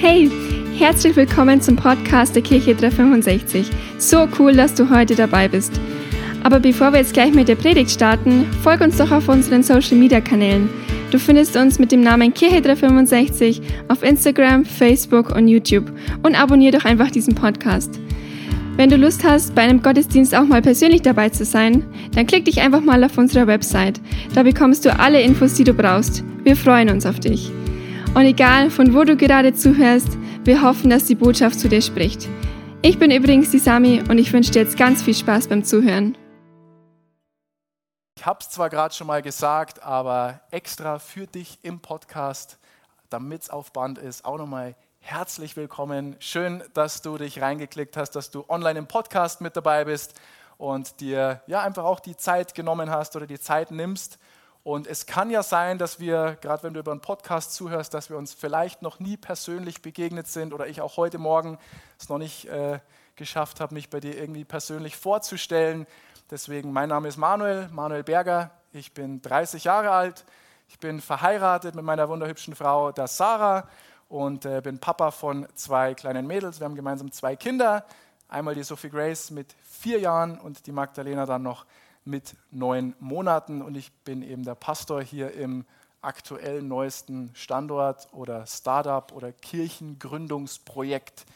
Hey, herzlich willkommen zum Podcast der Kirche 365. So cool, dass du heute dabei bist. Aber bevor wir jetzt gleich mit der Predigt starten, folg uns doch auf unseren Social Media Kanälen. Du findest uns mit dem Namen Kirche 365 auf Instagram, Facebook und YouTube und abonniere doch einfach diesen Podcast. Wenn du Lust hast, bei einem Gottesdienst auch mal persönlich dabei zu sein, dann klick dich einfach mal auf unsere Website. Da bekommst du alle Infos, die du brauchst. Wir freuen uns auf dich. Und egal, von wo du gerade zuhörst, wir hoffen, dass die Botschaft zu dir spricht. Ich bin übrigens die Sami und ich wünsche dir jetzt ganz viel Spaß beim Zuhören. Ich habe es zwar gerade schon mal gesagt, aber extra für dich im Podcast, damit es auf Band ist, auch nochmal herzlich willkommen. Schön, dass du dich reingeklickt hast, dass du online im Podcast mit dabei bist und dir ja einfach auch die Zeit genommen hast oder die Zeit nimmst, und es kann ja sein, dass wir, gerade wenn du über einen Podcast zuhörst, dass wir uns vielleicht noch nie persönlich begegnet sind oder ich auch heute Morgen es noch nicht äh, geschafft habe, mich bei dir irgendwie persönlich vorzustellen. Deswegen, mein Name ist Manuel, Manuel Berger. Ich bin 30 Jahre alt. Ich bin verheiratet mit meiner wunderhübschen Frau, der Sarah, und äh, bin Papa von zwei kleinen Mädels. Wir haben gemeinsam zwei Kinder. Einmal die Sophie Grace mit vier Jahren und die Magdalena dann noch mit neun Monaten und ich bin eben der Pastor hier im aktuell neuesten Standort oder Startup oder Kirchengründungsprojekt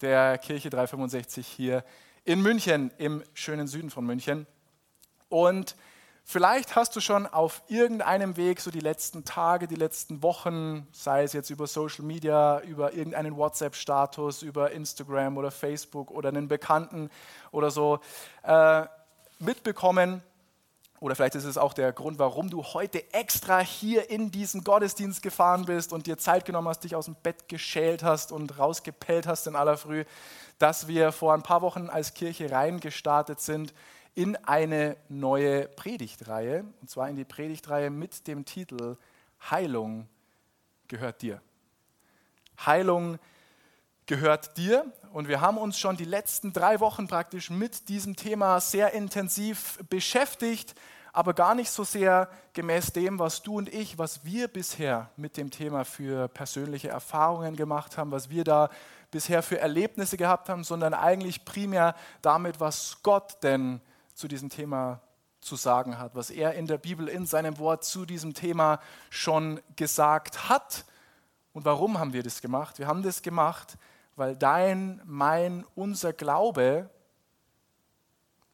der Kirche 365 hier in München, im schönen Süden von München. Und vielleicht hast du schon auf irgendeinem Weg so die letzten Tage, die letzten Wochen, sei es jetzt über Social Media, über irgendeinen WhatsApp-Status, über Instagram oder Facebook oder einen Bekannten oder so, äh, mitbekommen, oder vielleicht ist es auch der Grund, warum du heute extra hier in diesen Gottesdienst gefahren bist und dir Zeit genommen hast, dich aus dem Bett geschält hast und rausgepellt hast in aller Früh, dass wir vor ein paar Wochen als Kirche reingestartet sind in eine neue Predigtreihe. Und zwar in die Predigtreihe mit dem Titel Heilung gehört dir. Heilung gehört dir. Und wir haben uns schon die letzten drei Wochen praktisch mit diesem Thema sehr intensiv beschäftigt, aber gar nicht so sehr gemäß dem, was du und ich, was wir bisher mit dem Thema für persönliche Erfahrungen gemacht haben, was wir da bisher für Erlebnisse gehabt haben, sondern eigentlich primär damit, was Gott denn zu diesem Thema zu sagen hat, was er in der Bibel, in seinem Wort zu diesem Thema schon gesagt hat. Und warum haben wir das gemacht? Wir haben das gemacht, weil dein, mein, unser Glaube,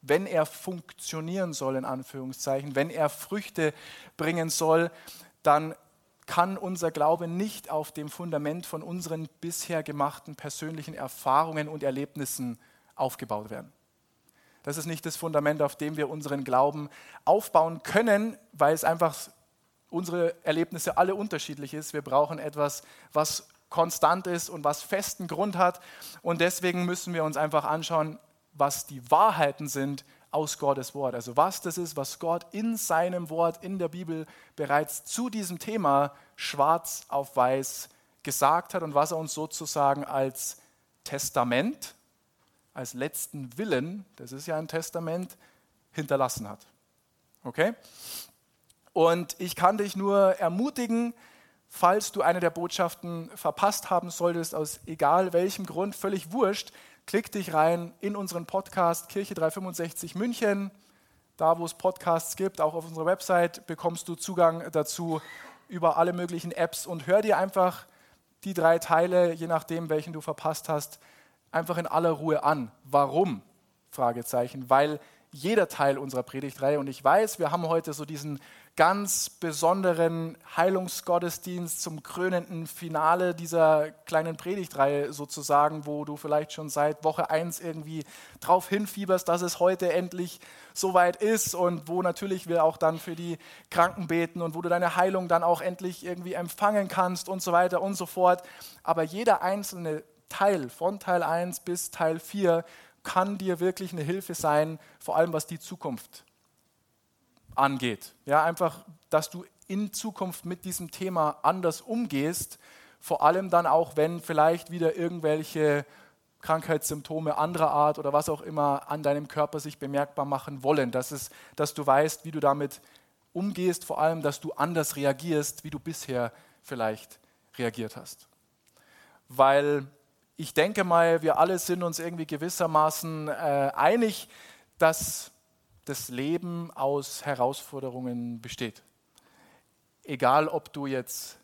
wenn er funktionieren soll, in Anführungszeichen, wenn er Früchte bringen soll, dann kann unser Glaube nicht auf dem Fundament von unseren bisher gemachten persönlichen Erfahrungen und Erlebnissen aufgebaut werden. Das ist nicht das Fundament, auf dem wir unseren Glauben aufbauen können, weil es einfach unsere Erlebnisse alle unterschiedlich ist. Wir brauchen etwas, was konstant ist und was festen Grund hat. Und deswegen müssen wir uns einfach anschauen, was die Wahrheiten sind aus Gottes Wort. Also was das ist, was Gott in seinem Wort, in der Bibel bereits zu diesem Thema schwarz auf weiß gesagt hat und was er uns sozusagen als Testament, als letzten Willen, das ist ja ein Testament, hinterlassen hat. Okay? Und ich kann dich nur ermutigen, falls du eine der Botschaften verpasst haben solltest, aus egal welchem Grund, völlig wurscht, klick dich rein in unseren Podcast Kirche 365 München. Da, wo es Podcasts gibt, auch auf unserer Website bekommst du Zugang dazu über alle möglichen Apps und hör dir einfach die drei Teile, je nachdem, welchen du verpasst hast, einfach in aller Ruhe an. Warum? Fragezeichen. Weil jeder Teil unserer Predigtreihe, und ich weiß, wir haben heute so diesen ganz besonderen Heilungsgottesdienst zum krönenden Finale dieser kleinen Predigtreihe sozusagen, wo du vielleicht schon seit Woche 1 irgendwie drauf hinfieberst, dass es heute endlich soweit ist und wo natürlich wir auch dann für die Kranken beten und wo du deine Heilung dann auch endlich irgendwie empfangen kannst und so weiter und so fort. Aber jeder einzelne Teil von Teil 1 bis Teil 4 kann dir wirklich eine Hilfe sein, vor allem was die Zukunft angeht. Ja, einfach, dass du in Zukunft mit diesem Thema anders umgehst, vor allem dann auch, wenn vielleicht wieder irgendwelche Krankheitssymptome anderer Art oder was auch immer an deinem Körper sich bemerkbar machen wollen. Das ist, dass du weißt, wie du damit umgehst, vor allem, dass du anders reagierst, wie du bisher vielleicht reagiert hast. weil ich denke mal, wir alle sind uns irgendwie gewissermaßen äh, einig, dass das Leben aus Herausforderungen besteht. Egal, ob du jetzt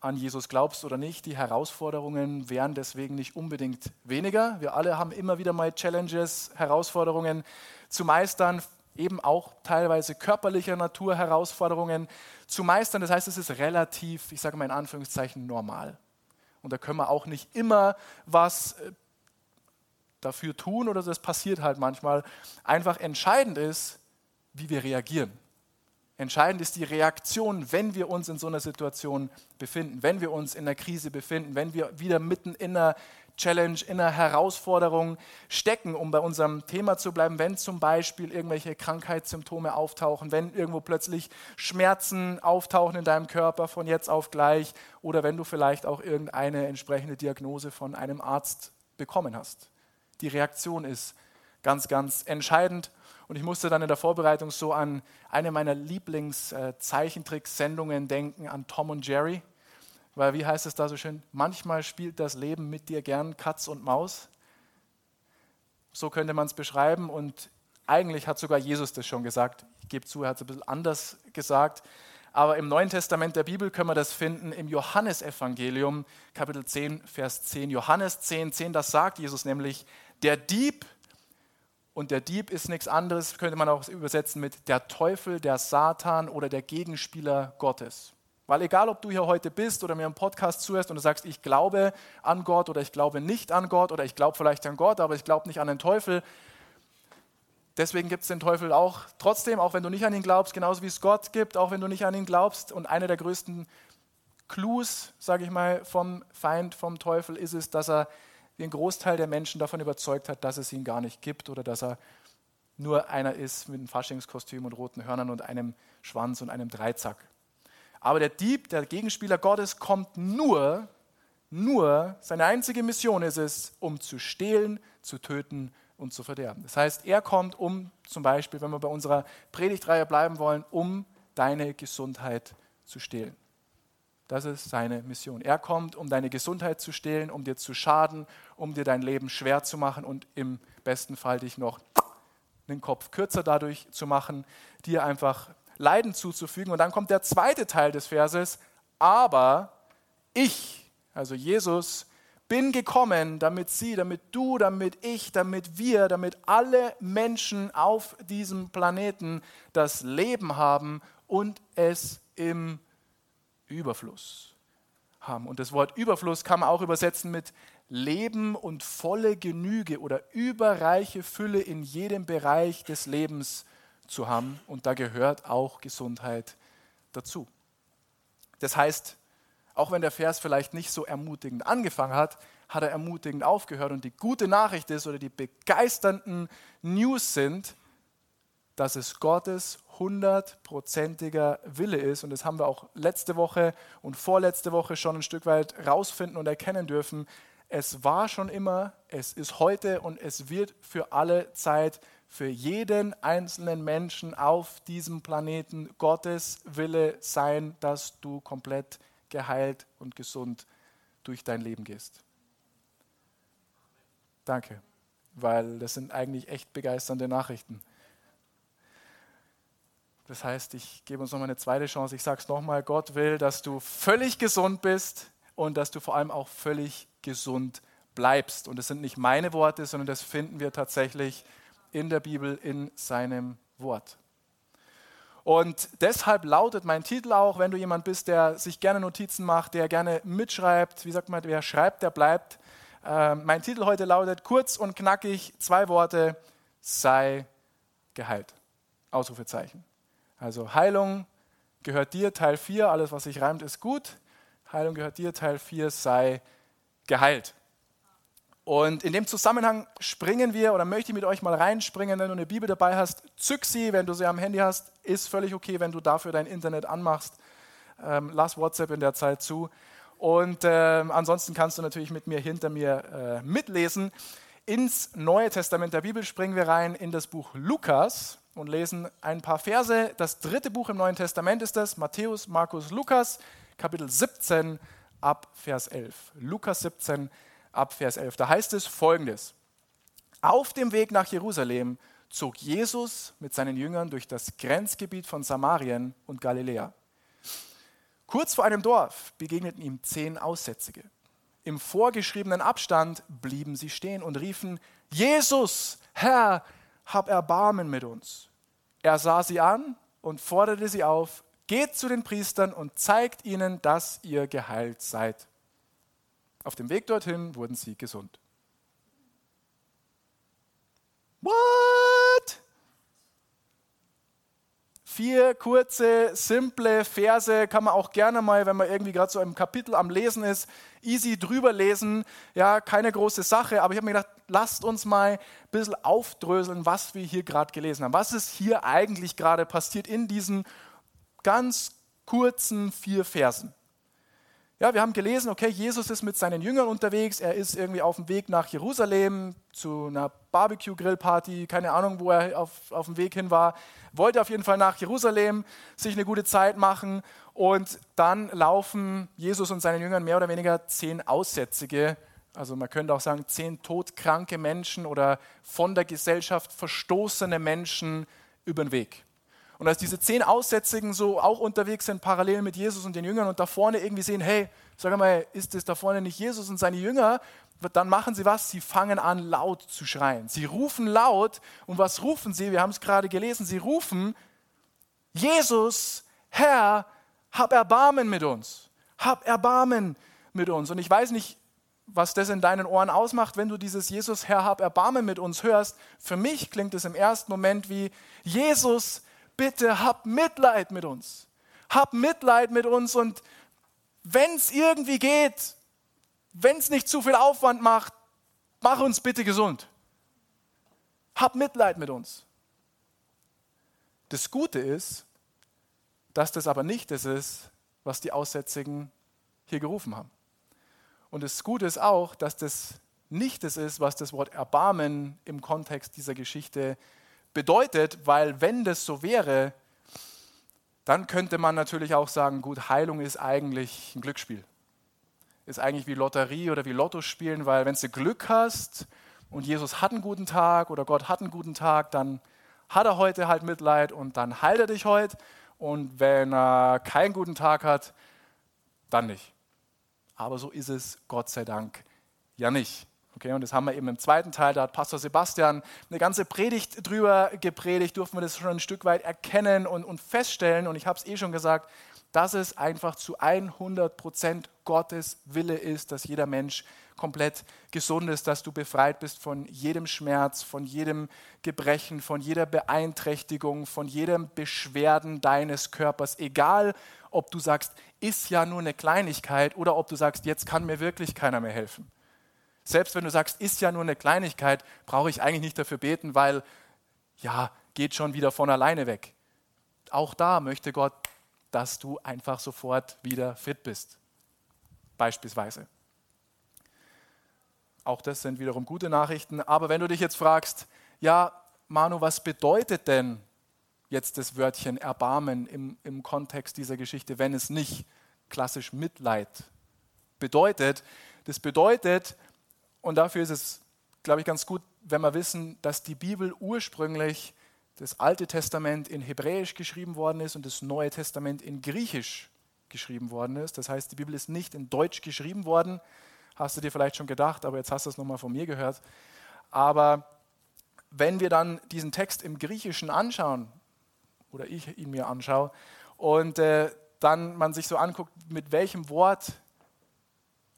an Jesus glaubst oder nicht, die Herausforderungen wären deswegen nicht unbedingt weniger. Wir alle haben immer wieder mal Challenges, Herausforderungen zu meistern, eben auch teilweise körperlicher Natur Herausforderungen zu meistern. Das heißt, es ist relativ, ich sage mal in Anführungszeichen, normal. Und da können wir auch nicht immer was äh, dafür tun oder das passiert halt manchmal. Einfach entscheidend ist, wie wir reagieren. Entscheidend ist die Reaktion, wenn wir uns in so einer Situation befinden, wenn wir uns in einer Krise befinden, wenn wir wieder mitten in einer Challenge, in einer Herausforderung stecken, um bei unserem Thema zu bleiben, wenn zum Beispiel irgendwelche Krankheitssymptome auftauchen, wenn irgendwo plötzlich Schmerzen auftauchen in deinem Körper von jetzt auf gleich oder wenn du vielleicht auch irgendeine entsprechende Diagnose von einem Arzt bekommen hast. Die Reaktion ist ganz, ganz entscheidend und ich musste dann in der Vorbereitung so an eine meiner Lieblings-Zeichentrick-Sendungen denken, an Tom und Jerry. Weil, wie heißt es da so schön? Manchmal spielt das Leben mit dir gern Katz und Maus. So könnte man es beschreiben. Und eigentlich hat sogar Jesus das schon gesagt. Ich gebe zu, er hat es ein bisschen anders gesagt. Aber im Neuen Testament der Bibel können wir das finden im Johannesevangelium, Kapitel 10, Vers 10. Johannes 10, 10, das sagt Jesus nämlich, der Dieb und der Dieb ist nichts anderes, könnte man auch übersetzen mit der Teufel, der Satan oder der Gegenspieler Gottes. Weil egal, ob du hier heute bist oder mir im Podcast zuhörst und du sagst, ich glaube an Gott oder ich glaube nicht an Gott oder ich glaube vielleicht an Gott, aber ich glaube nicht an den Teufel. Deswegen gibt es den Teufel auch trotzdem, auch wenn du nicht an ihn glaubst, genauso wie es Gott gibt, auch wenn du nicht an ihn glaubst. Und einer der größten Clues, sage ich mal, vom Feind, vom Teufel ist es, dass er wie ein Großteil der Menschen davon überzeugt hat, dass es ihn gar nicht gibt oder dass er nur einer ist mit einem Faschingskostüm und roten Hörnern und einem Schwanz und einem Dreizack. Aber der Dieb, der Gegenspieler Gottes, kommt nur, nur, seine einzige Mission ist es, um zu stehlen, zu töten und zu verderben. Das heißt, er kommt, um zum Beispiel, wenn wir bei unserer Predigtreihe bleiben wollen, um deine Gesundheit zu stehlen. Das ist seine Mission. Er kommt, um deine Gesundheit zu stehlen, um dir zu schaden, um dir dein Leben schwer zu machen und im besten Fall dich noch den Kopf kürzer dadurch zu machen, dir einfach Leiden zuzufügen. Und dann kommt der zweite Teil des Verses, aber ich, also Jesus, bin gekommen, damit sie, damit du, damit ich, damit wir, damit alle Menschen auf diesem Planeten das Leben haben und es im Überfluss haben. Und das Wort Überfluss kann man auch übersetzen mit Leben und volle Genüge oder überreiche Fülle in jedem Bereich des Lebens zu haben. Und da gehört auch Gesundheit dazu. Das heißt, auch wenn der Vers vielleicht nicht so ermutigend angefangen hat, hat er ermutigend aufgehört. Und die gute Nachricht ist oder die begeisternden News sind, dass es Gottes hundertprozentiger Wille ist. Und das haben wir auch letzte Woche und vorletzte Woche schon ein Stück weit rausfinden und erkennen dürfen. Es war schon immer, es ist heute und es wird für alle Zeit, für jeden einzelnen Menschen auf diesem Planeten Gottes Wille sein, dass du komplett geheilt und gesund durch dein Leben gehst. Danke, weil das sind eigentlich echt begeisternde Nachrichten. Das heißt, ich gebe uns nochmal eine zweite Chance. Ich sage es nochmal, Gott will, dass du völlig gesund bist und dass du vor allem auch völlig gesund bleibst. Und das sind nicht meine Worte, sondern das finden wir tatsächlich in der Bibel, in seinem Wort. Und deshalb lautet mein Titel auch, wenn du jemand bist, der sich gerne Notizen macht, der gerne mitschreibt, wie sagt man, wer schreibt, der bleibt. Äh, mein Titel heute lautet kurz und knackig, zwei Worte, sei geheilt. Ausrufezeichen. Also Heilung gehört dir, Teil 4, alles was sich reimt ist gut. Heilung gehört dir, Teil 4, sei geheilt. Und in dem Zusammenhang springen wir oder möchte ich mit euch mal reinspringen, wenn du eine Bibel dabei hast, zück sie, wenn du sie am Handy hast, ist völlig okay, wenn du dafür dein Internet anmachst. Ähm, lass WhatsApp in der Zeit zu. Und ähm, ansonsten kannst du natürlich mit mir hinter mir äh, mitlesen. Ins Neue Testament der Bibel springen wir rein in das Buch Lukas und lesen ein paar Verse. Das dritte Buch im Neuen Testament ist das, Matthäus, Markus, Lukas, Kapitel 17 ab Vers 11. Lukas 17 ab Vers 11. Da heißt es folgendes. Auf dem Weg nach Jerusalem zog Jesus mit seinen Jüngern durch das Grenzgebiet von Samarien und Galiläa. Kurz vor einem Dorf begegneten ihm zehn Aussätzige. Im vorgeschriebenen Abstand blieben sie stehen und riefen, Jesus, Herr, hab Erbarmen mit uns. Er sah sie an und forderte sie auf, geht zu den Priestern und zeigt ihnen, dass ihr geheilt seid. Auf dem Weg dorthin wurden sie gesund. What? Vier kurze, simple Verse kann man auch gerne mal, wenn man irgendwie gerade so im Kapitel am Lesen ist, easy drüber lesen. Ja, keine große Sache, aber ich habe mir gedacht, lasst uns mal ein bisschen aufdröseln, was wir hier gerade gelesen haben. Was ist hier eigentlich gerade passiert in diesen ganz kurzen vier Versen? Ja, wir haben gelesen, okay, Jesus ist mit seinen Jüngern unterwegs, er ist irgendwie auf dem Weg nach Jerusalem zu einer Barbecue-Grillparty, keine Ahnung, wo er auf, auf dem Weg hin war, wollte auf jeden Fall nach Jerusalem sich eine gute Zeit machen und dann laufen Jesus und seinen Jüngern mehr oder weniger zehn Aussätzige, also man könnte auch sagen zehn todkranke Menschen oder von der Gesellschaft verstoßene Menschen über den Weg. Und als diese zehn Aussätzigen so auch unterwegs sind, parallel mit Jesus und den Jüngern und da vorne irgendwie sehen, hey, sag mal, ist das da vorne nicht Jesus und seine Jünger? Dann machen sie was, sie fangen an laut zu schreien. Sie rufen laut und was rufen sie? Wir haben es gerade gelesen, sie rufen, Jesus, Herr, hab Erbarmen mit uns. Hab Erbarmen mit uns. Und ich weiß nicht, was das in deinen Ohren ausmacht, wenn du dieses Jesus, Herr, hab Erbarmen mit uns hörst. Für mich klingt es im ersten Moment wie Jesus, bitte hab Mitleid mit uns. Hab Mitleid mit uns und wenn es irgendwie geht, wenn es nicht zu viel Aufwand macht, mach uns bitte gesund. Hab Mitleid mit uns. Das Gute ist, dass das aber nicht das ist, was die Aussätzigen hier gerufen haben. Und das Gute ist auch, dass das nicht das ist, was das Wort Erbarmen im Kontext dieser Geschichte bedeutet, weil wenn das so wäre, dann könnte man natürlich auch sagen, gut, Heilung ist eigentlich ein Glücksspiel. Ist eigentlich wie Lotterie oder wie Lotto spielen, weil wenn du Glück hast und Jesus hat einen guten Tag oder Gott hat einen guten Tag, dann hat er heute halt Mitleid und dann heilt er dich heute. Und wenn er keinen guten Tag hat, dann nicht. Aber so ist es Gott sei Dank ja nicht. Okay, und das haben wir eben im zweiten Teil, da hat Pastor Sebastian eine ganze Predigt drüber gepredigt, durften wir das schon ein Stück weit erkennen und, und feststellen. Und ich habe es eh schon gesagt, dass es einfach zu 100 Prozent Gottes Wille ist, dass jeder Mensch komplett gesund ist, dass du befreit bist von jedem Schmerz, von jedem Gebrechen, von jeder Beeinträchtigung, von jedem Beschwerden deines Körpers. Egal, ob du sagst, ist ja nur eine Kleinigkeit oder ob du sagst, jetzt kann mir wirklich keiner mehr helfen. Selbst wenn du sagst, ist ja nur eine Kleinigkeit, brauche ich eigentlich nicht dafür beten, weil ja, geht schon wieder von alleine weg. Auch da möchte Gott, dass du einfach sofort wieder fit bist. Beispielsweise. Auch das sind wiederum gute Nachrichten. Aber wenn du dich jetzt fragst, ja, Manu, was bedeutet denn jetzt das Wörtchen Erbarmen im, im Kontext dieser Geschichte, wenn es nicht klassisch Mitleid bedeutet? Das bedeutet, und dafür ist es, glaube ich, ganz gut, wenn wir wissen, dass die Bibel ursprünglich das Alte Testament in Hebräisch geschrieben worden ist und das Neue Testament in Griechisch geschrieben worden ist. Das heißt, die Bibel ist nicht in Deutsch geschrieben worden. Hast du dir vielleicht schon gedacht, aber jetzt hast du es nochmal von mir gehört. Aber wenn wir dann diesen Text im Griechischen anschauen, oder ich ihn mir anschaue, und äh, dann man sich so anguckt, mit welchem Wort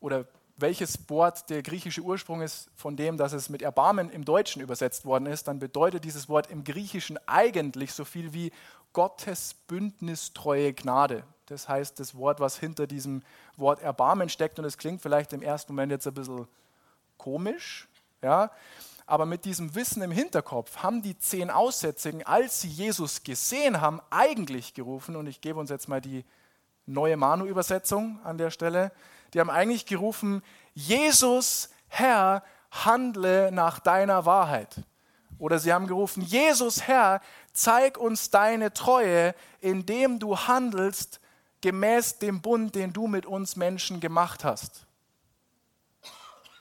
oder welches Wort der griechische Ursprung ist von dem, dass es mit Erbarmen im Deutschen übersetzt worden ist, dann bedeutet dieses Wort im Griechischen eigentlich so viel wie Gottes bündnistreue Gnade. Das heißt, das Wort, was hinter diesem Wort Erbarmen steckt, und es klingt vielleicht im ersten Moment jetzt ein bisschen komisch, ja, aber mit diesem Wissen im Hinterkopf haben die zehn Aussätzigen, als sie Jesus gesehen haben, eigentlich gerufen, und ich gebe uns jetzt mal die neue Manu-Übersetzung an der Stelle, die haben eigentlich gerufen, Jesus, Herr, handle nach deiner Wahrheit. Oder sie haben gerufen, Jesus, Herr, zeig uns deine Treue, indem du handelst gemäß dem Bund, den du mit uns Menschen gemacht hast.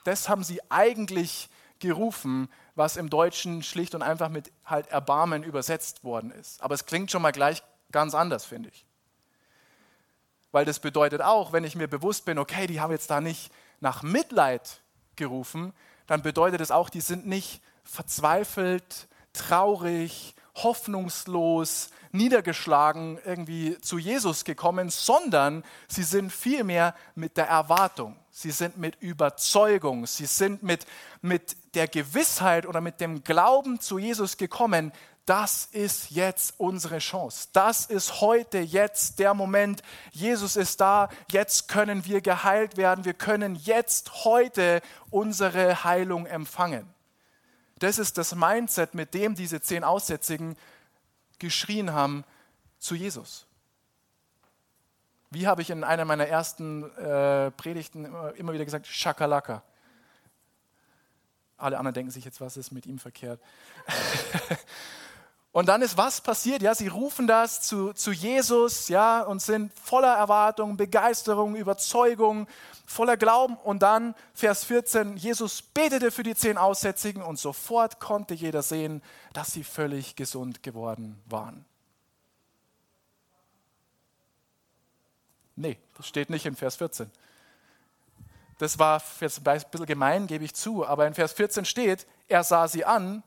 Das haben sie eigentlich gerufen, was im Deutschen schlicht und einfach mit halt Erbarmen übersetzt worden ist. Aber es klingt schon mal gleich ganz anders, finde ich. Weil das bedeutet auch, wenn ich mir bewusst bin, okay, die haben jetzt da nicht nach Mitleid gerufen, dann bedeutet es auch, die sind nicht verzweifelt, traurig, hoffnungslos, niedergeschlagen irgendwie zu Jesus gekommen, sondern sie sind vielmehr mit der Erwartung, sie sind mit Überzeugung, sie sind mit, mit der Gewissheit oder mit dem Glauben zu Jesus gekommen, das ist jetzt unsere Chance. Das ist heute, jetzt der Moment. Jesus ist da. Jetzt können wir geheilt werden. Wir können jetzt, heute unsere Heilung empfangen. Das ist das Mindset, mit dem diese zehn Aussätzigen geschrien haben zu Jesus. Wie habe ich in einer meiner ersten äh, Predigten immer, wieder gesagt, Shakalaka. Alle anderen denken sich jetzt, was ist mit ihm verkehrt? Und dann ist was passiert? Ja, sie rufen das zu, zu Jesus, ja, und sind voller Erwartung, Begeisterung, Überzeugung, voller Glauben. Und dann, Vers 14, Jesus betete für die zehn Aussätzigen und sofort konnte jeder sehen, dass sie völlig gesund geworden waren. Nee, das steht nicht in Vers 14. Das war jetzt ein bisschen gemein, gebe ich zu, aber in Vers 14 steht, er sah sie an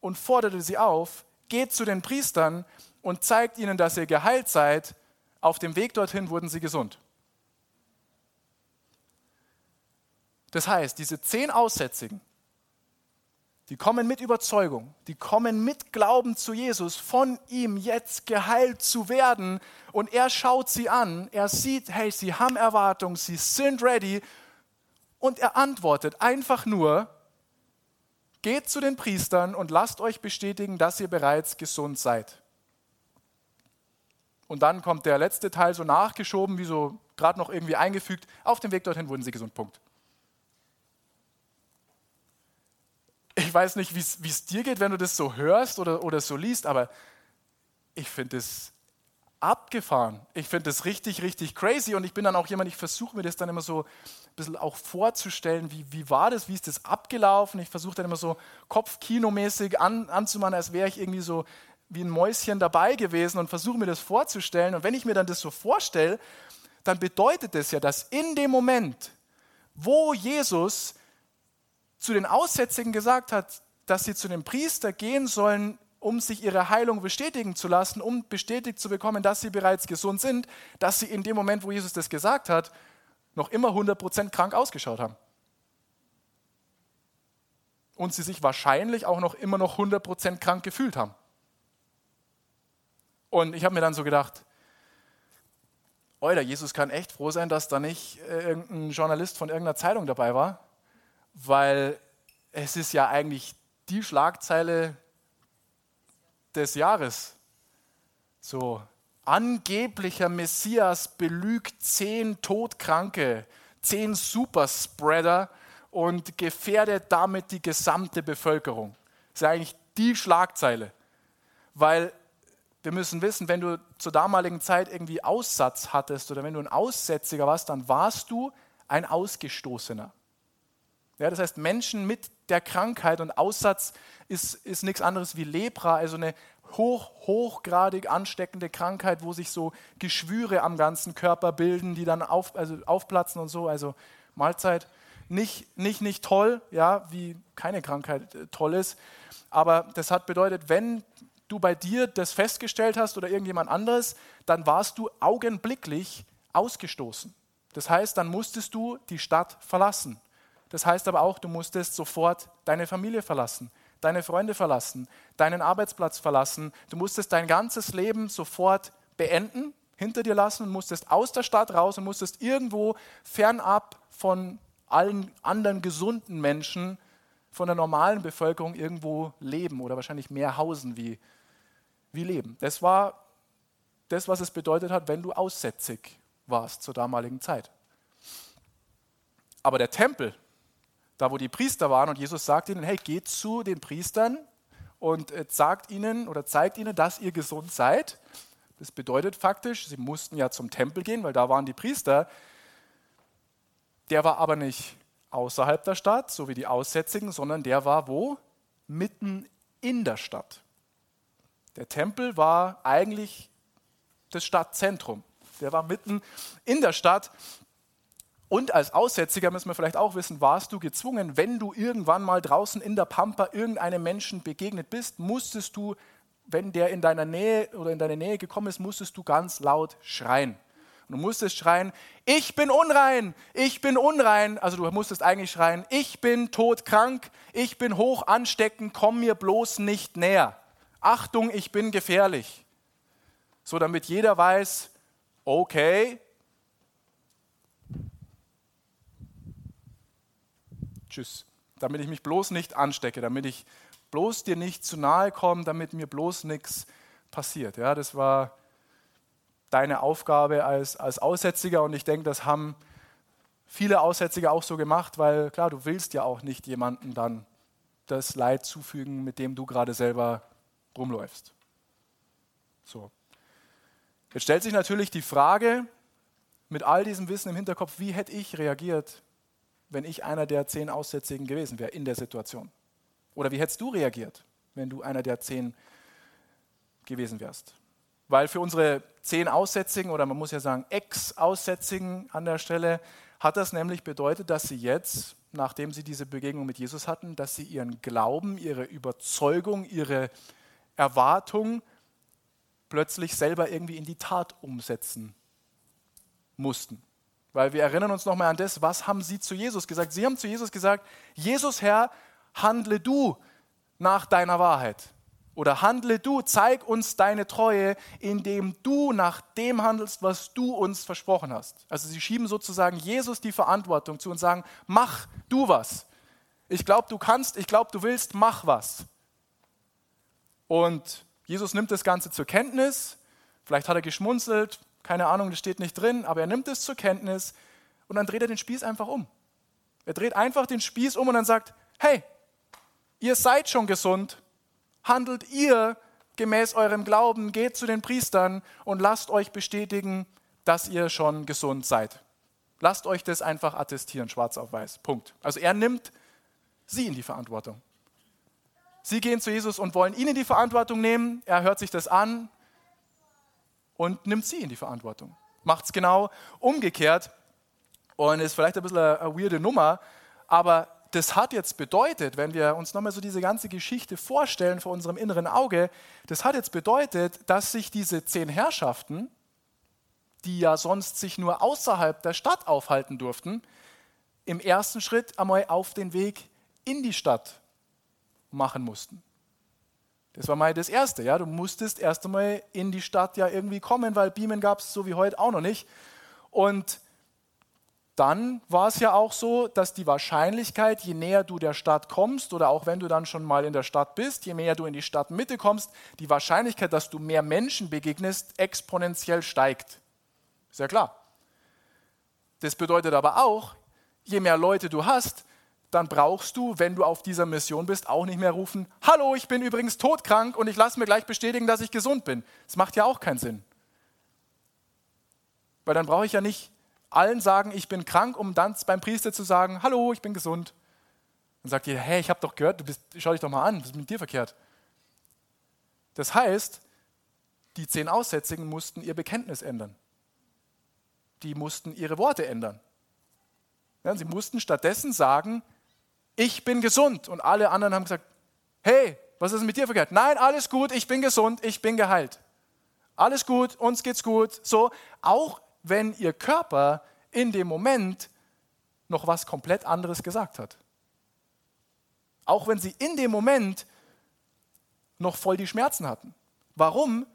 und forderte sie auf, geht zu den Priestern und zeigt ihnen, dass ihr geheilt seid. Auf dem Weg dorthin wurden sie gesund. Das heißt, diese zehn Aussätzigen, die kommen mit Überzeugung, die kommen mit Glauben zu Jesus, von ihm jetzt geheilt zu werden. Und er schaut sie an, er sieht, hey, sie haben Erwartung, sie sind ready. Und er antwortet einfach nur, geht zu den Priestern und lasst euch bestätigen, dass ihr bereits gesund seid. Und dann kommt der letzte Teil so nachgeschoben, wie so gerade noch irgendwie eingefügt. Auf dem Weg dorthin wurden sie gesund. Punkt. Ich weiß nicht, wie es dir geht, wenn du das so hörst oder, oder so liest, aber ich finde es abgefahren. Ich finde das richtig, richtig crazy und ich bin dann auch jemand, ich versuche mir das dann immer so ein bisschen auch vorzustellen, wie, wie war das, wie ist das abgelaufen. Ich versuche dann immer so kopfkinomäßig an, anzumachen, als wäre ich irgendwie so wie ein Mäuschen dabei gewesen und versuche mir das vorzustellen. Und wenn ich mir dann das so vorstelle, dann bedeutet das ja, dass in dem Moment, wo Jesus zu den Aussätzigen gesagt hat, dass sie zu dem Priester gehen sollen, um sich ihre Heilung bestätigen zu lassen, um bestätigt zu bekommen, dass sie bereits gesund sind, dass sie in dem Moment, wo Jesus das gesagt hat, noch immer 100% krank ausgeschaut haben. Und sie sich wahrscheinlich auch noch immer noch 100% krank gefühlt haben. Und ich habe mir dann so gedacht, Oida, Jesus kann echt froh sein, dass da nicht äh, irgendein Journalist von irgendeiner Zeitung dabei war, weil es ist ja eigentlich die Schlagzeile des Jahres. So, angeblicher Messias belügt zehn Todkranke, zehn Superspreader und gefährdet damit die gesamte Bevölkerung. Das ist eigentlich die Schlagzeile. Weil wir müssen wissen, wenn du zur damaligen Zeit irgendwie Aussatz hattest oder wenn du ein Aussätziger warst, dann warst du ein Ausgestoßener. Ja, das heißt, Menschen mit der Krankheit und Aussatz ist, ist nichts anderes wie Lepra, also eine hoch, hochgradig ansteckende Krankheit, wo sich so Geschwüre am ganzen Körper bilden, die dann auf, also aufplatzen und so. Also Mahlzeit. Nicht, nicht, nicht toll, ja, wie keine Krankheit äh, toll ist. Aber das hat bedeutet, wenn du bei dir das festgestellt hast oder irgendjemand anderes, dann warst du augenblicklich ausgestoßen. Das heißt, dann musstest du die Stadt verlassen. Das heißt aber auch, du musstest sofort deine Familie verlassen, deine Freunde verlassen, deinen Arbeitsplatz verlassen. Du musstest dein ganzes Leben sofort beenden, hinter dir lassen und musstest aus der Stadt raus und musstest irgendwo fernab von allen anderen gesunden Menschen, von der normalen Bevölkerung irgendwo leben oder wahrscheinlich mehr hausen wie, wie leben. Das war das, was es bedeutet hat, wenn du aussätzig warst zur damaligen Zeit. Aber der Tempel, da wo die Priester waren und Jesus sagt ihnen, hey, geht zu den Priestern und äh, sagt ihnen oder zeigt ihnen, dass ihr gesund seid. Das bedeutet faktisch, sie mussten ja zum Tempel gehen, weil da waren die Priester. Der war aber nicht außerhalb der Stadt, so wie die Aussätzigen, sondern der war wo? Mitten in der Stadt. Der Tempel war eigentlich das Stadtzentrum. Der war mitten in der Stadt. Und als Aussätziger müssen wir vielleicht auch wissen, warst du gezwungen, wenn du irgendwann mal draußen in der Pampa irgendeinem Menschen begegnet bist, musstest du, wenn der in deiner Nähe oder in deine Nähe gekommen ist, musstest du ganz laut schreien. Und du musstest schreien, ich bin unrein, ich bin unrein. Also du musstest eigentlich schreien, ich bin todkrank, ich bin hoch ansteckend, komm mir bloß nicht näher. Achtung, ich bin gefährlich. So damit jeder weiß, okay, tschüss. Damit ich mich bloß nicht anstecke, damit ich bloß dir nicht zu nahe komme, damit mir bloß nichts passiert. Ja, das war deine Aufgabe als, als Aussätziger und ich denke, das haben viele Aussätzige auch so gemacht, weil klar, du willst ja auch nicht jemanden dann das Leid zufügen, mit dem du gerade selber rumläufst. So. Jetzt stellt sich natürlich die Frage, mit all diesem Wissen im Hinterkopf, wie hätte ich reagiert, wenn ich einer der zehn Aussätzigen gewesen wäre in der Situation? Oder wie hättest du reagiert, wenn du einer der zehn gewesen wärst? Weil für unsere zehn Aussätzigen oder man muss ja sagen Ex-Aussätzigen an der Stelle hat das nämlich bedeutet, dass sie jetzt, nachdem sie diese Begegnung mit Jesus hatten, dass sie ihren Glauben, ihre Überzeugung, ihre Erwartung plötzlich selber irgendwie in die Tat umsetzen mussten. Weil wir erinnern uns nochmal an das, was haben sie zu Jesus gesagt? Sie haben zu Jesus gesagt, Jesus Herr, handle du nach deiner Wahrheit. Oder handle du, zeig uns deine Treue, indem du nach dem handelst, was du uns versprochen hast. Also sie schieben sozusagen Jesus die Verantwortung zu und sagen, mach du was. Ich glaube, du kannst, ich glaube, du willst, mach was. Und Jesus nimmt das Ganze zur Kenntnis. Vielleicht hat er geschmunzelt, keine Ahnung, das steht nicht drin, aber er nimmt es zur Kenntnis und dann dreht er den Spieß einfach um. Er dreht einfach den Spieß um und dann sagt, hey, ihr seid schon gesund, handelt ihr gemäß eurem Glauben, geht zu den Priestern und lasst euch bestätigen, dass ihr schon gesund seid. Lasst euch das einfach attestieren, schwarz auf weiß. Punkt. Also er nimmt sie in die Verantwortung. Sie gehen zu Jesus und wollen ihn in die Verantwortung nehmen. Er hört sich das an und nimmt sie in die Verantwortung. Macht es genau umgekehrt und ist vielleicht ein bisschen eine, weirde Nummer, aber das hat jetzt bedeutet, wenn wir uns nochmal so diese ganze Geschichte vorstellen vor unserem inneren Auge, das hat jetzt bedeutet, dass sich diese zehn Herrschaften, die ja sonst sich nur außerhalb der Stadt aufhalten durften, im ersten Schritt einmal auf den Weg in die Stadt machen mussten. Das war mal das Erste. Ja? Du musstest erst einmal in die Stadt ja irgendwie kommen, weil Beamen gab es so wie heute auch noch nicht. Und dann war es ja auch so, dass die Wahrscheinlichkeit, je näher du der Stadt kommst oder auch wenn du dann schon mal in der Stadt bist, je mehr du in die Stadtmitte kommst, die Wahrscheinlichkeit, dass du mehr Menschen begegnest, exponentiell steigt. Ist ja klar. Das bedeutet aber auch, je mehr Leute du hast, dann brauchst du, wenn du auf dieser Mission bist, auch nicht mehr rufen, hallo, ich bin übrigens todkrank und ich lasse mir gleich bestätigen, dass ich gesund bin. Das macht ja auch keinen Sinn. Weil dann brauche ich ja nicht allen sagen, ich bin krank, um dann beim Priester zu sagen, hallo, ich bin gesund. Dann sagt ihr, hey, ich habe doch gehört, du bist, schau dich doch mal an, was ist mit dir verkehrt? Das heißt, die zehn Aussätzigen mussten ihr Bekenntnis ändern. Die mussten ihre Worte ändern. Ja, sie mussten stattdessen sagen, ich bin gesund. Und alle anderen haben gesagt, hey, was ist mit dir verkehrt? Nein, alles gut, ich bin gesund, ich bin geheilt. Alles gut, uns geht's gut. So, auch wenn ihr Körper in dem Moment noch was komplett anderes gesagt hat. Auch wenn sie in dem Moment noch voll die Schmerzen hatten. Warum?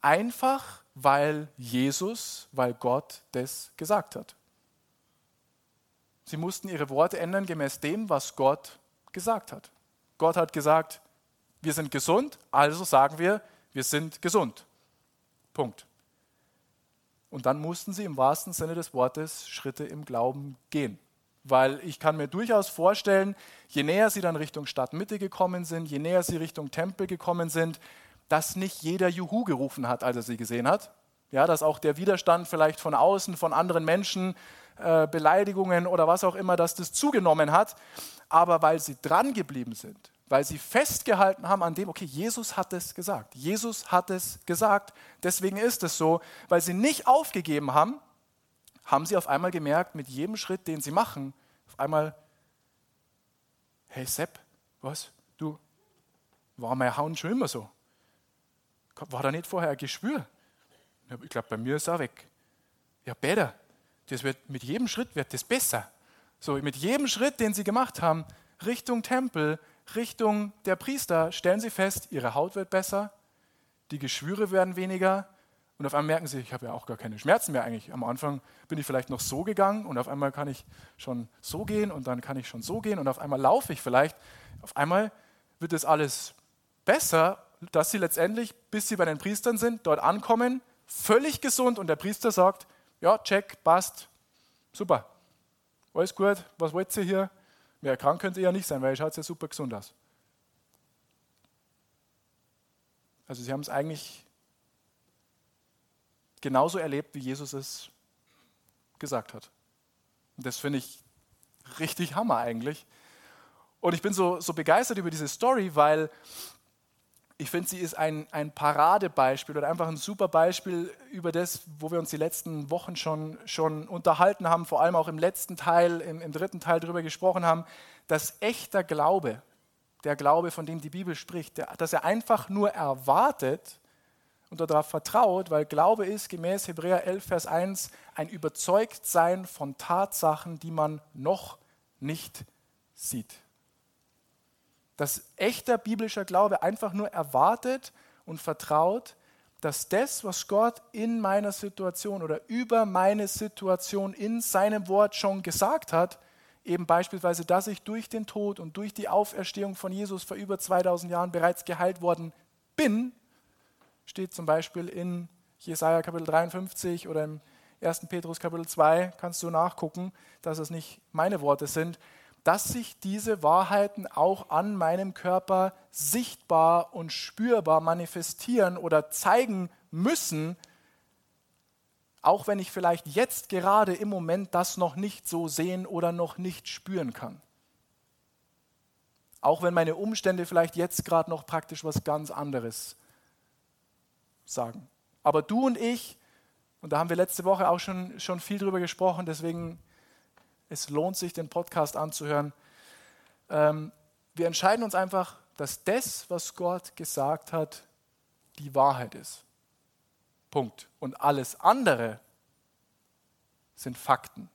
Einfach weil Jesus, weil Gott das gesagt hat. Sie mussten ihre Worte ändern gemäß dem, was Gott gesagt hat. Gott hat gesagt, wir sind gesund, also sagen wir, wir sind gesund. Punkt. Und dann mussten sie im wahrsten Sinne des Wortes Schritte im Glauben gehen. Weil ich kann mir durchaus vorstellen, je näher sie dann Richtung Stadtmitte gekommen sind, je näher sie Richtung Tempel gekommen sind, dass nicht jeder Juhu gerufen hat, als er sie gesehen hat. Ja, dass auch der Widerstand vielleicht von außen, von anderen Menschen, äh, Beleidigungen oder was auch immer, dass das zugenommen hat. Aber weil sie dran geblieben sind, weil sie festgehalten haben an dem, okay, Jesus hat es gesagt. Jesus hat es gesagt. Deswegen ist es so, weil sie nicht aufgegeben haben, haben sie auf einmal gemerkt, mit jedem Schritt, den sie machen, auf einmal, hey Sepp, was? Du, war mein Hauen schon immer so? War da nicht vorher ein Geschwür? Ich glaube, bei mir ist er weg. Ja, besser. Das wird, mit jedem Schritt wird das besser. So, mit jedem Schritt, den sie gemacht haben, Richtung Tempel, Richtung der Priester, stellen sie fest, ihre Haut wird besser, die Geschwüre werden weniger und auf einmal merken sie, ich habe ja auch gar keine Schmerzen mehr eigentlich. Am Anfang bin ich vielleicht noch so gegangen und auf einmal kann ich schon so gehen und dann kann ich schon so gehen und auf einmal laufe ich vielleicht. Auf einmal wird es alles besser, dass sie letztendlich, bis sie bei den Priestern sind, dort ankommen, völlig gesund und der Priester sagt, ja, check, passt, super, alles gut, was wollt ihr hier? Mehr krank könnt ihr ja nicht sein, weil ihr schaut ja super gesund aus. Also sie haben es eigentlich genauso erlebt, wie Jesus es gesagt hat. Und das finde ich richtig Hammer eigentlich. Und ich bin so, so begeistert über diese Story, weil ich finde, sie ist ein, ein Paradebeispiel oder einfach ein super Beispiel über das, wo wir uns die letzten Wochen schon, schon unterhalten haben, vor allem auch im letzten Teil, im, im dritten Teil darüber gesprochen haben, dass echter Glaube, der Glaube, von dem die Bibel spricht, der, dass er einfach nur erwartet, und darauf vertraut, weil Glaube ist gemäß Hebräer 11, Vers 1 ein Überzeugtsein von Tatsachen, die man noch nicht sieht. Dass echter biblischer Glaube einfach nur erwartet und vertraut, dass das, was Gott in meiner Situation oder über meine Situation in seinem Wort schon gesagt hat, eben beispielsweise, dass ich durch den Tod und durch die Auferstehung von Jesus vor über 2000 Jahren bereits geheilt worden bin, steht zum Beispiel in Jesaja Kapitel 53 oder im 1. Petrus Kapitel 2, kannst du nachgucken, dass es nicht meine Worte sind, dass sich diese Wahrheiten auch an meinem Körper sichtbar und spürbar manifestieren oder zeigen müssen, auch wenn ich vielleicht jetzt gerade im Moment das noch nicht so sehen oder noch nicht spüren kann. Auch wenn meine Umstände vielleicht jetzt gerade noch praktisch was ganz anderes sagen. Aber du und ich, und da haben wir letzte Woche auch schon, schon viel drüber gesprochen, deswegen es lohnt sich, den Podcast anzuhören. Ähm, wir entscheiden uns einfach, dass das, was Gott gesagt hat, die Wahrheit ist. Punkt. Und alles andere sind Fakten.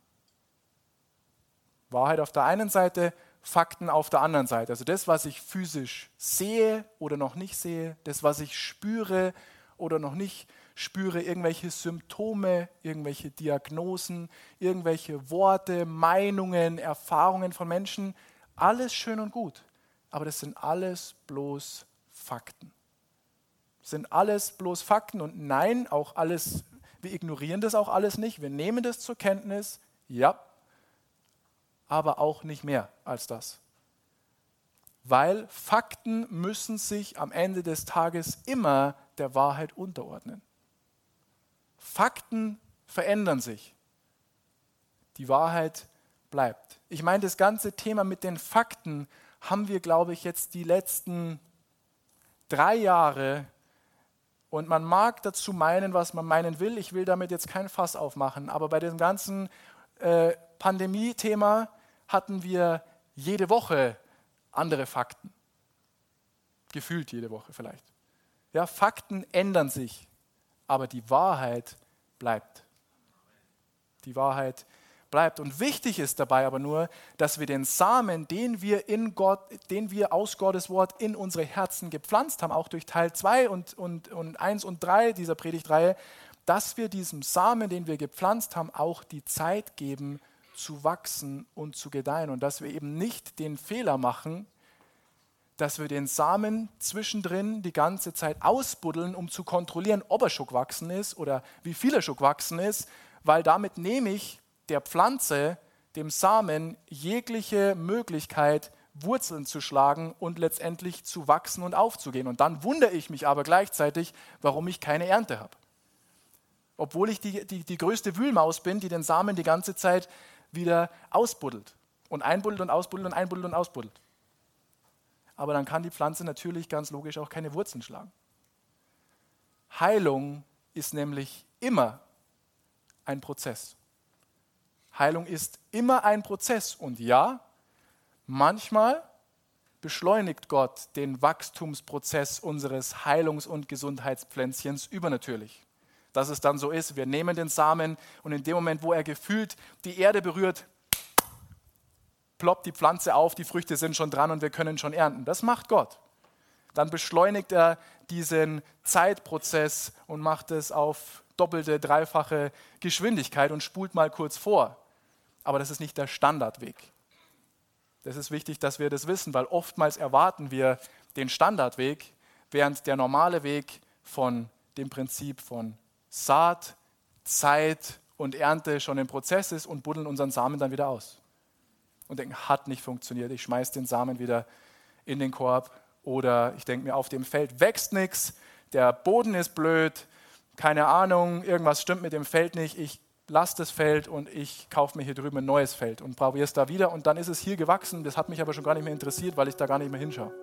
Wahrheit auf der einen Seite, Fakten auf der anderen Seite. Also das, was ich physisch sehe oder noch nicht sehe, das, was ich spüre oder noch nicht spüre, irgendwelche Symptome, irgendwelche Diagnosen, irgendwelche Worte, Meinungen, Erfahrungen von Menschen. Alles schön und gut, aber das sind alles bloß Fakten. Das sind alles bloß Fakten und nein, auch alles, wir ignorieren das auch alles nicht, wir nehmen das zur Kenntnis, ja, aber auch nicht mehr als das weil Fakten müssen sich am Ende des Tages immer der Wahrheit unterordnen. Fakten verändern sich. Die Wahrheit bleibt. Ich meine, das ganze Thema mit den Fakten haben wir, glaube ich, jetzt die letzten drei Jahre und man mag dazu meinen, was man meinen will. Ich will damit jetzt kein Fass aufmachen, aber bei dem ganzen äh, Pandemie-Thema hatten wir jede Woche andere Fakten. Gefühlt jede Woche vielleicht. Ja, Fakten ändern sich, aber die Wahrheit bleibt. Die Wahrheit bleibt. Und wichtig ist dabei aber nur, dass wir den Samen, den wir, in Gott, den wir aus Gottes Wort in unsere Herzen gepflanzt haben, auch durch Teil 2 und, und, und 1 und 3 dieser Predigtreihe, dass wir diesem Samen, den wir gepflanzt haben, auch die Zeit geben, zu wachsen und zu gedeihen. Und dass wir eben nicht den Fehler machen, dass wir den Samen zwischendrin die ganze Zeit ausbuddeln, um zu kontrollieren, ob er schon gewachsen ist oder wie viel er schon gewachsen ist, weil damit nehme ich der Pflanze, dem Samen, jegliche Möglichkeit, Wurzeln zu schlagen und letztendlich zu wachsen und aufzugehen. Und dann wundere ich mich aber gleichzeitig, warum ich keine Ernte habe. Obwohl ich die, die, die größte Wühlmaus bin, die den Samen die ganze Zeit wieder ausbuddelt. Und einbuddelt und ausbuddelt und einbuddelt und ausbuddelt. Aber dann kann die Pflanze natürlich ganz logisch auch keine Wurzeln schlagen. Heilung ist nämlich immer ein Prozess. Heilung ist immer ein Prozess. Und ja, manchmal beschleunigt Gott den Wachstumsprozess unseres Heilungs- und Gesundheitspflänzchens übernatürlich. Dass es dann so ist, wir nehmen den Samen und in dem Moment, wo er gefühlt die Erde berührt, ploppt die Pflanze auf, die Früchte sind schon dran und wir können schon ernten. Das macht Gott. Dann beschleunigt er diesen Zeitprozess und macht es auf doppelte, dreifache Geschwindigkeit und spult mal kurz vor. Aber das ist nicht der Standardweg. Das ist wichtig, dass wir das wissen, weil oftmals erwarten wir den Standardweg, während der normale Weg von dem Prinzip von Saat, Zeit und Ernte schon im Prozess ist und buddeln unseren Samen dann wieder aus. Und denken, hat nicht funktioniert, ich schmeiße den Samen wieder in den Korb. Oder ich denke mir, auf dem Feld wächst nichts, der Boden ist blöd, keine Ahnung, irgendwas stimmt mit dem Feld nicht, ich lasse das Feld und ich kaufe mir hier drüben ein neues Feld und probiere es da wieder und dann ist es hier gewachsen, das hat mich aber schon gar nicht mehr interessiert, weil ich da gar nicht mehr hinschaue.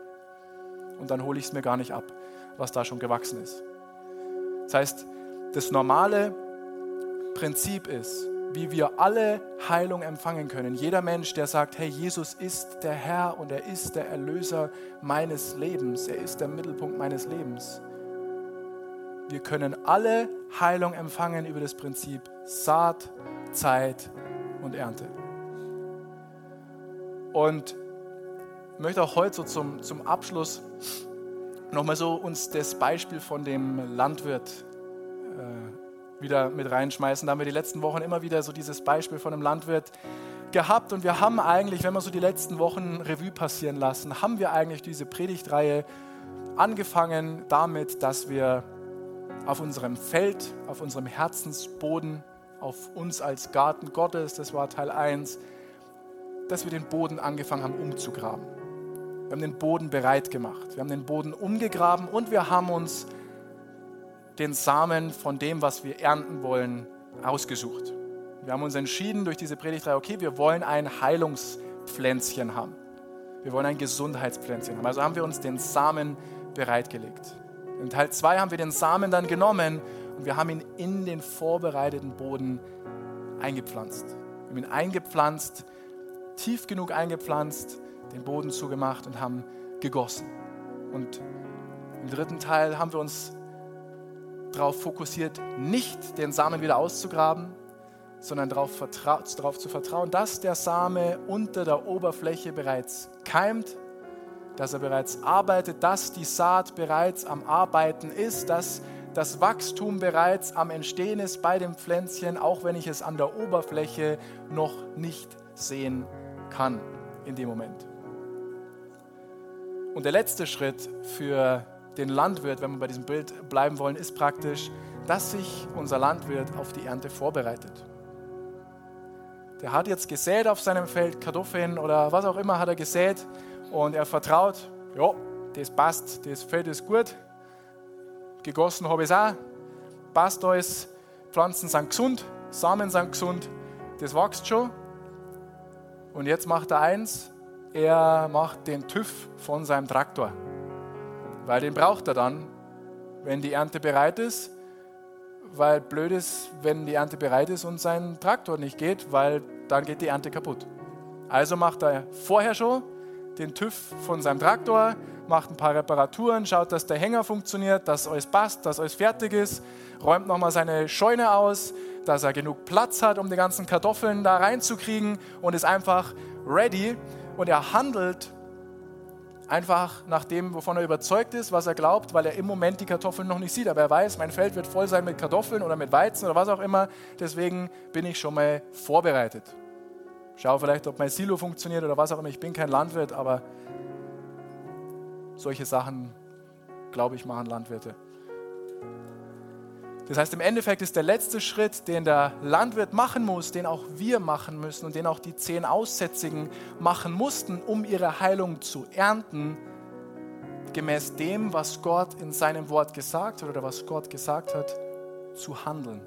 Und dann hole ich es mir gar nicht ab, was da schon gewachsen ist. Das heißt, das normale Prinzip ist, wie wir alle Heilung empfangen können. Jeder Mensch, der sagt, hey, Jesus ist der Herr und er ist der Erlöser meines Lebens, er ist der Mittelpunkt meines Lebens wir können alle Heilung empfangen über das Prinzip Saat, Zeit und Ernte. Und ich möchte auch heute so zum, zum Abschluss nochmal so uns das Beispiel von dem Landwirt äh, wieder mit reinschmeißen. Da haben wir die letzten Wochen immer wieder so dieses Beispiel von einem Landwirt gehabt und wir haben eigentlich, wenn wir so die letzten Wochen Revue passieren lassen, haben wir eigentlich diese Predigtreihe angefangen damit, dass wir auf unserem Feld, auf unserem Herzensboden, auf uns als Garten Gottes, das war Teil 1, dass wir den Boden angefangen haben umzugraben. Wir haben den Boden bereit gemacht. Wir haben den Boden umgegraben und wir haben uns den Samen von dem, was wir ernten wollen, ausgesucht. Wir haben uns entschieden durch diese Predigtreihe, okay, wir wollen ein Heilungspflänzchen haben. Wir wollen ein Gesundheitspflänzchen haben. Also haben wir uns den Samen bereitgelegt. In Teil 2 haben wir den Samen dann genommen und wir haben ihn in den vorbereiteten Boden eingepflanzt. Wir haben ihn eingepflanzt, tief genug eingepflanzt, den Boden zugemacht und haben gegossen. Und im dritten Teil haben wir uns darauf fokussiert, nicht den Samen wieder auszugraben, sondern darauf, darauf zu vertrauen, dass der Same unter der Oberfläche bereits keimt dass er bereits arbeitet, dass die Saat bereits am Arbeiten ist, dass das Wachstum bereits am Entstehen ist bei dem Pflänzchen, auch wenn ich es an der Oberfläche noch nicht sehen kann in dem Moment. Und der letzte Schritt für den Landwirt, wenn wir bei diesem Bild bleiben wollen, ist praktisch, dass sich unser Landwirt auf die Ernte vorbereitet. Der hat jetzt gesät auf seinem Feld Kartoffeln oder was auch immer hat er gesät und er vertraut, ja, das passt, das Feld ist gut, gegossen habe ich es auch, passt alles, Pflanzen sind gesund, Samen sind gesund, das wächst schon. Und jetzt macht er eins, er macht den TÜV von seinem Traktor, weil den braucht er dann, wenn die Ernte bereit ist, weil blöd ist, wenn die Ernte bereit ist und sein Traktor nicht geht, weil dann geht die Ernte kaputt. Also macht er vorher schon den TÜV von seinem Traktor, macht ein paar Reparaturen, schaut, dass der Hänger funktioniert, dass alles passt, dass alles fertig ist, räumt nochmal seine Scheune aus, dass er genug Platz hat, um die ganzen Kartoffeln da reinzukriegen und ist einfach ready. Und er handelt einfach nach dem, wovon er überzeugt ist, was er glaubt, weil er im Moment die Kartoffeln noch nicht sieht. Aber er weiß, mein Feld wird voll sein mit Kartoffeln oder mit Weizen oder was auch immer. Deswegen bin ich schon mal vorbereitet. Schau vielleicht, ob mein Silo funktioniert oder was auch immer. Ich bin kein Landwirt, aber solche Sachen, glaube ich, machen Landwirte. Das heißt, im Endeffekt ist der letzte Schritt, den der Landwirt machen muss, den auch wir machen müssen und den auch die zehn Aussätzigen machen mussten, um ihre Heilung zu ernten, gemäß dem, was Gott in seinem Wort gesagt hat oder was Gott gesagt hat, zu handeln.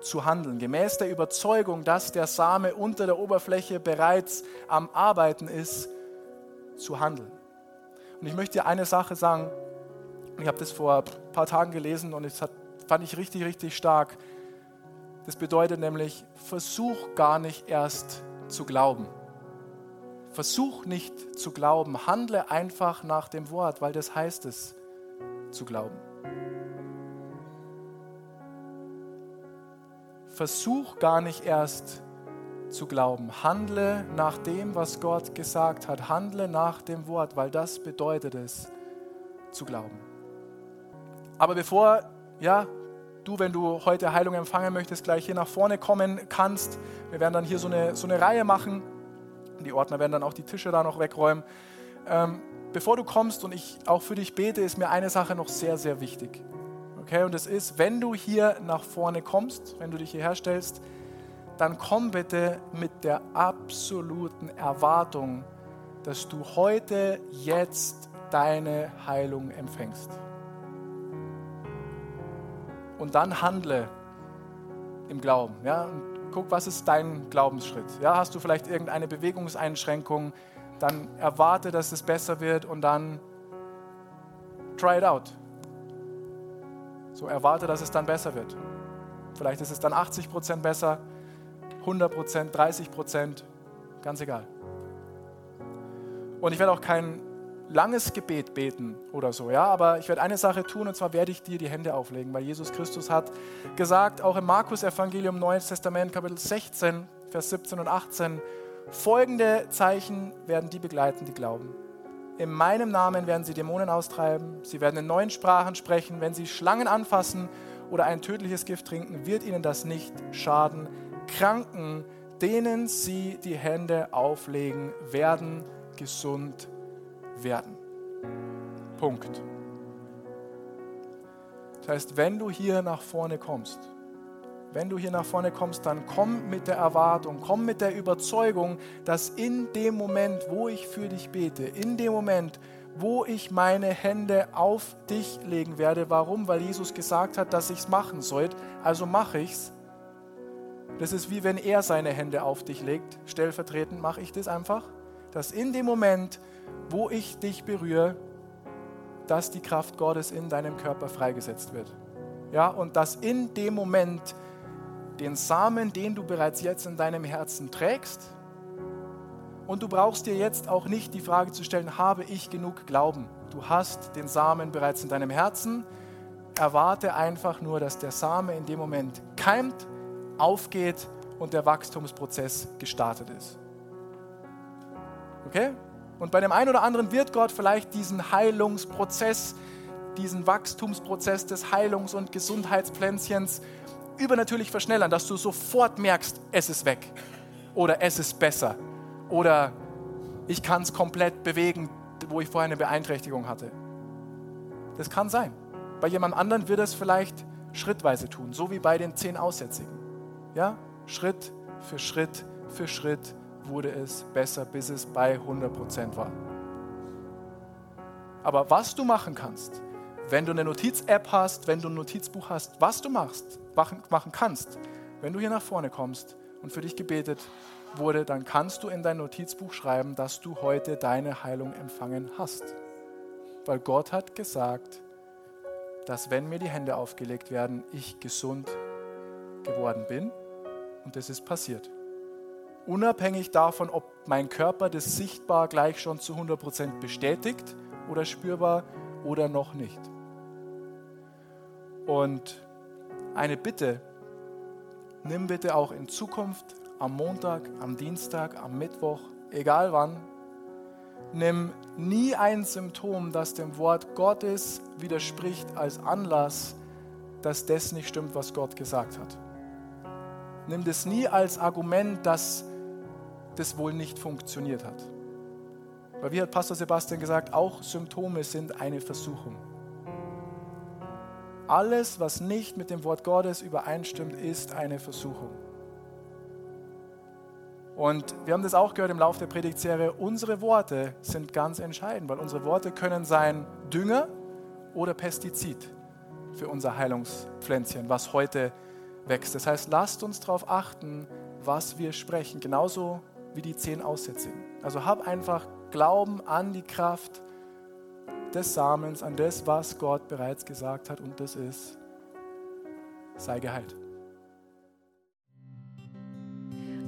Zu handeln, gemäß der Überzeugung, dass der Same unter der Oberfläche bereits am Arbeiten ist, zu handeln. Und ich möchte dir eine Sache sagen, ich habe das vor ein paar Tagen gelesen und es hat, fand ich richtig, richtig stark. Das bedeutet nämlich, versuch gar nicht erst zu glauben. Versuch nicht zu glauben, handle einfach nach dem Wort, weil das heißt es, zu glauben. Versuch gar nicht erst zu glauben. Handle nach dem, was Gott gesagt hat. Handle nach dem Wort, weil das bedeutet es, zu glauben. Aber bevor, ja, du, wenn du heute Heilung empfangen möchtest, gleich hier nach vorne kommen kannst, wir werden dann hier so eine, so eine Reihe machen. Die Ordner werden dann auch die Tische da noch wegräumen. Ähm, bevor du kommst und ich auch für dich bete, ist mir eine Sache noch sehr, sehr wichtig. Okay, und das ist, wenn du hier nach vorne kommst, wenn du dich hierher stellst, dann komm bitte mit der absoluten Erwartung, dass du heute, jetzt deine Heilung empfängst und dann handle im Glauben. Ja? Und guck, was ist dein Glaubensschritt? Ja? Hast du vielleicht irgendeine Bewegungseinschränkung? Dann erwarte, dass es besser wird und dann try it out. So erwarte, dass es dann besser wird. Vielleicht ist es dann 80 Prozent besser, 100 Prozent, 30 Prozent, ganz egal. Und ich werde auch kein langes Gebet beten oder so, ja, aber ich werde eine Sache tun und zwar werde ich dir die Hände auflegen, weil Jesus Christus hat gesagt, auch im Markus Evangelium Neues Testament Kapitel 16, Vers 17 und 18, folgende Zeichen werden die begleiten, die glauben. In meinem Namen werden sie Dämonen austreiben, sie werden in neuen Sprachen sprechen, wenn sie Schlangen anfassen oder ein tödliches Gift trinken, wird ihnen das nicht schaden. Kranken, denen sie die Hände auflegen, werden gesund werden. Punkt. Das heißt, wenn du hier nach vorne kommst, wenn du hier nach vorne kommst, dann komm mit der Erwartung, komm mit der Überzeugung, dass in dem Moment, wo ich für dich bete, in dem Moment, wo ich meine Hände auf dich legen werde. Warum? Weil Jesus gesagt hat, dass ich es machen soll. Also mache ich es. Das ist wie wenn er seine Hände auf dich legt. Stellvertretend mache ich das einfach. Dass in dem Moment, wo ich dich berühre, dass die Kraft Gottes in deinem Körper freigesetzt wird. Ja, und dass in dem Moment den Samen, den du bereits jetzt in deinem Herzen trägst, und du brauchst dir jetzt auch nicht die Frage zu stellen, habe ich genug Glauben? Du hast den Samen bereits in deinem Herzen. Erwarte einfach nur, dass der Same in dem Moment keimt, aufgeht und der Wachstumsprozess gestartet ist. Okay? Und bei dem einen oder anderen wird Gott vielleicht diesen Heilungsprozess, diesen Wachstumsprozess des Heilungs- und Gesundheitspflänzchens übernatürlich verschnellern, dass du sofort merkst, es ist weg oder es ist besser oder ich kann es komplett bewegen, wo ich vorher eine Beeinträchtigung hatte. Das kann sein. Bei jemand anderen wird es vielleicht schrittweise tun, so wie bei den zehn Aussätzigen. Ja, Schritt für Schritt für Schritt wurde es besser, bis es bei 100% war. Aber was du machen kannst, wenn du eine Notiz-App hast, wenn du ein Notizbuch hast, was du machst, machen, kannst, wenn du hier nach vorne kommst und für dich gebetet wurde, dann kannst du in dein Notizbuch schreiben, dass du heute deine Heilung empfangen hast. Weil Gott hat gesagt, dass wenn mir die Hände aufgelegt werden, ich gesund geworden bin. Und das ist passiert unabhängig davon, ob mein Körper das sichtbar gleich schon zu 100% bestätigt oder spürbar oder noch nicht. Und eine Bitte, nimm bitte auch in Zukunft am Montag, am Dienstag, am Mittwoch, egal wann, nimm nie ein Symptom, das dem Wort Gottes widerspricht, als Anlass, dass das nicht stimmt, was Gott gesagt hat. Nimm das nie als Argument, dass das wohl nicht funktioniert hat. Weil wie hat Pastor Sebastian gesagt, auch Symptome sind eine Versuchung. Alles, was nicht mit dem Wort Gottes übereinstimmt, ist eine Versuchung. Und wir haben das auch gehört im Laufe der Predigtserie, unsere Worte sind ganz entscheidend, weil unsere Worte können sein Dünger oder Pestizid für unser Heilungspflänzchen, was heute wächst. Das heißt, lasst uns darauf achten, was wir sprechen, genauso wie die zehn Aussätze. Also hab einfach Glauben an die Kraft des Samens, an das, was Gott bereits gesagt hat und das ist, sei geheilt.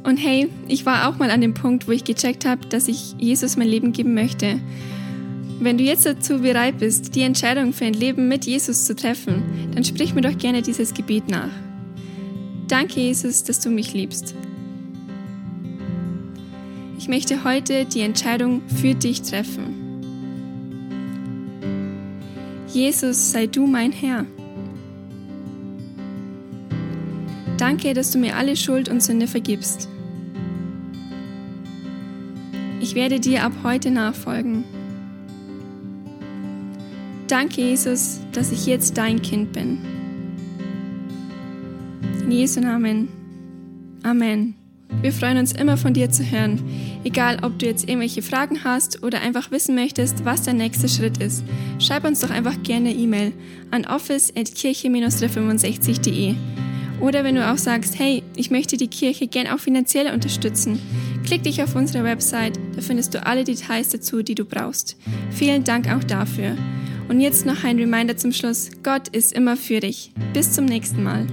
Und hey, ich war auch mal an dem Punkt, wo ich gecheckt habe, dass ich Jesus mein Leben geben möchte. Wenn du jetzt dazu bereit bist, die Entscheidung für ein Leben mit Jesus zu treffen, dann sprich mir doch gerne dieses Gebet nach. Danke, Jesus, dass du mich liebst. Ich möchte heute die Entscheidung für dich treffen. Jesus, sei du mein Herr. Danke, dass du mir alle Schuld und Sünde vergibst. Ich werde dir ab heute nachfolgen. Danke, Jesus, dass ich jetzt dein Kind bin. In Jesu Namen. Amen. Wir freuen uns immer von dir zu hören. Egal, ob du jetzt irgendwelche Fragen hast oder einfach wissen möchtest, was der nächste Schritt ist, schreib uns doch einfach gerne E-Mail an office.kirche-365.de. Oder wenn du auch sagst, hey, ich möchte die Kirche gern auch finanziell unterstützen, klick dich auf unsere Website, da findest du alle Details dazu, die du brauchst. Vielen Dank auch dafür. Und jetzt noch ein Reminder zum Schluss, Gott ist immer für dich. Bis zum nächsten Mal.